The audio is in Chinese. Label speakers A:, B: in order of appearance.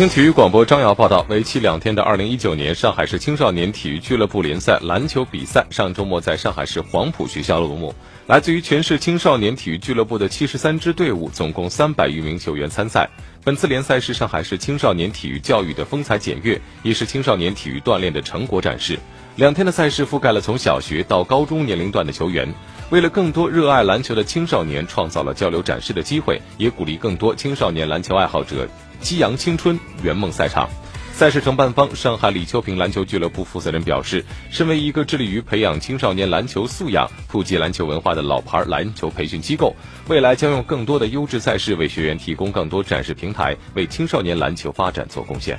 A: 听体育广播张瑶报道，为期两天的二零一九年上海市青少年体育俱乐部联赛篮球比赛上周末在上海市黄埔学校落幕。来自于全市青少年体育俱乐部的七十三支队伍，总共三百余名球员参赛。本次联赛是上海市青少年体育教育的风采检阅，也是青少年体育锻炼的成果展示。两天的赛事覆盖了从小学到高中年龄段的球员，为了更多热爱篮球的青少年创造了交流展示的机会，也鼓励更多青少年篮球爱好者。激扬青春，圆梦赛场。赛事承办方上海李秋平篮球俱乐部负责人表示，身为一个致力于培养青少年篮球素养、普及篮球文化的老牌篮球培训机构，未来将用更多的优质赛事为学员提供更多展示平台，为青少年篮球发展做贡献。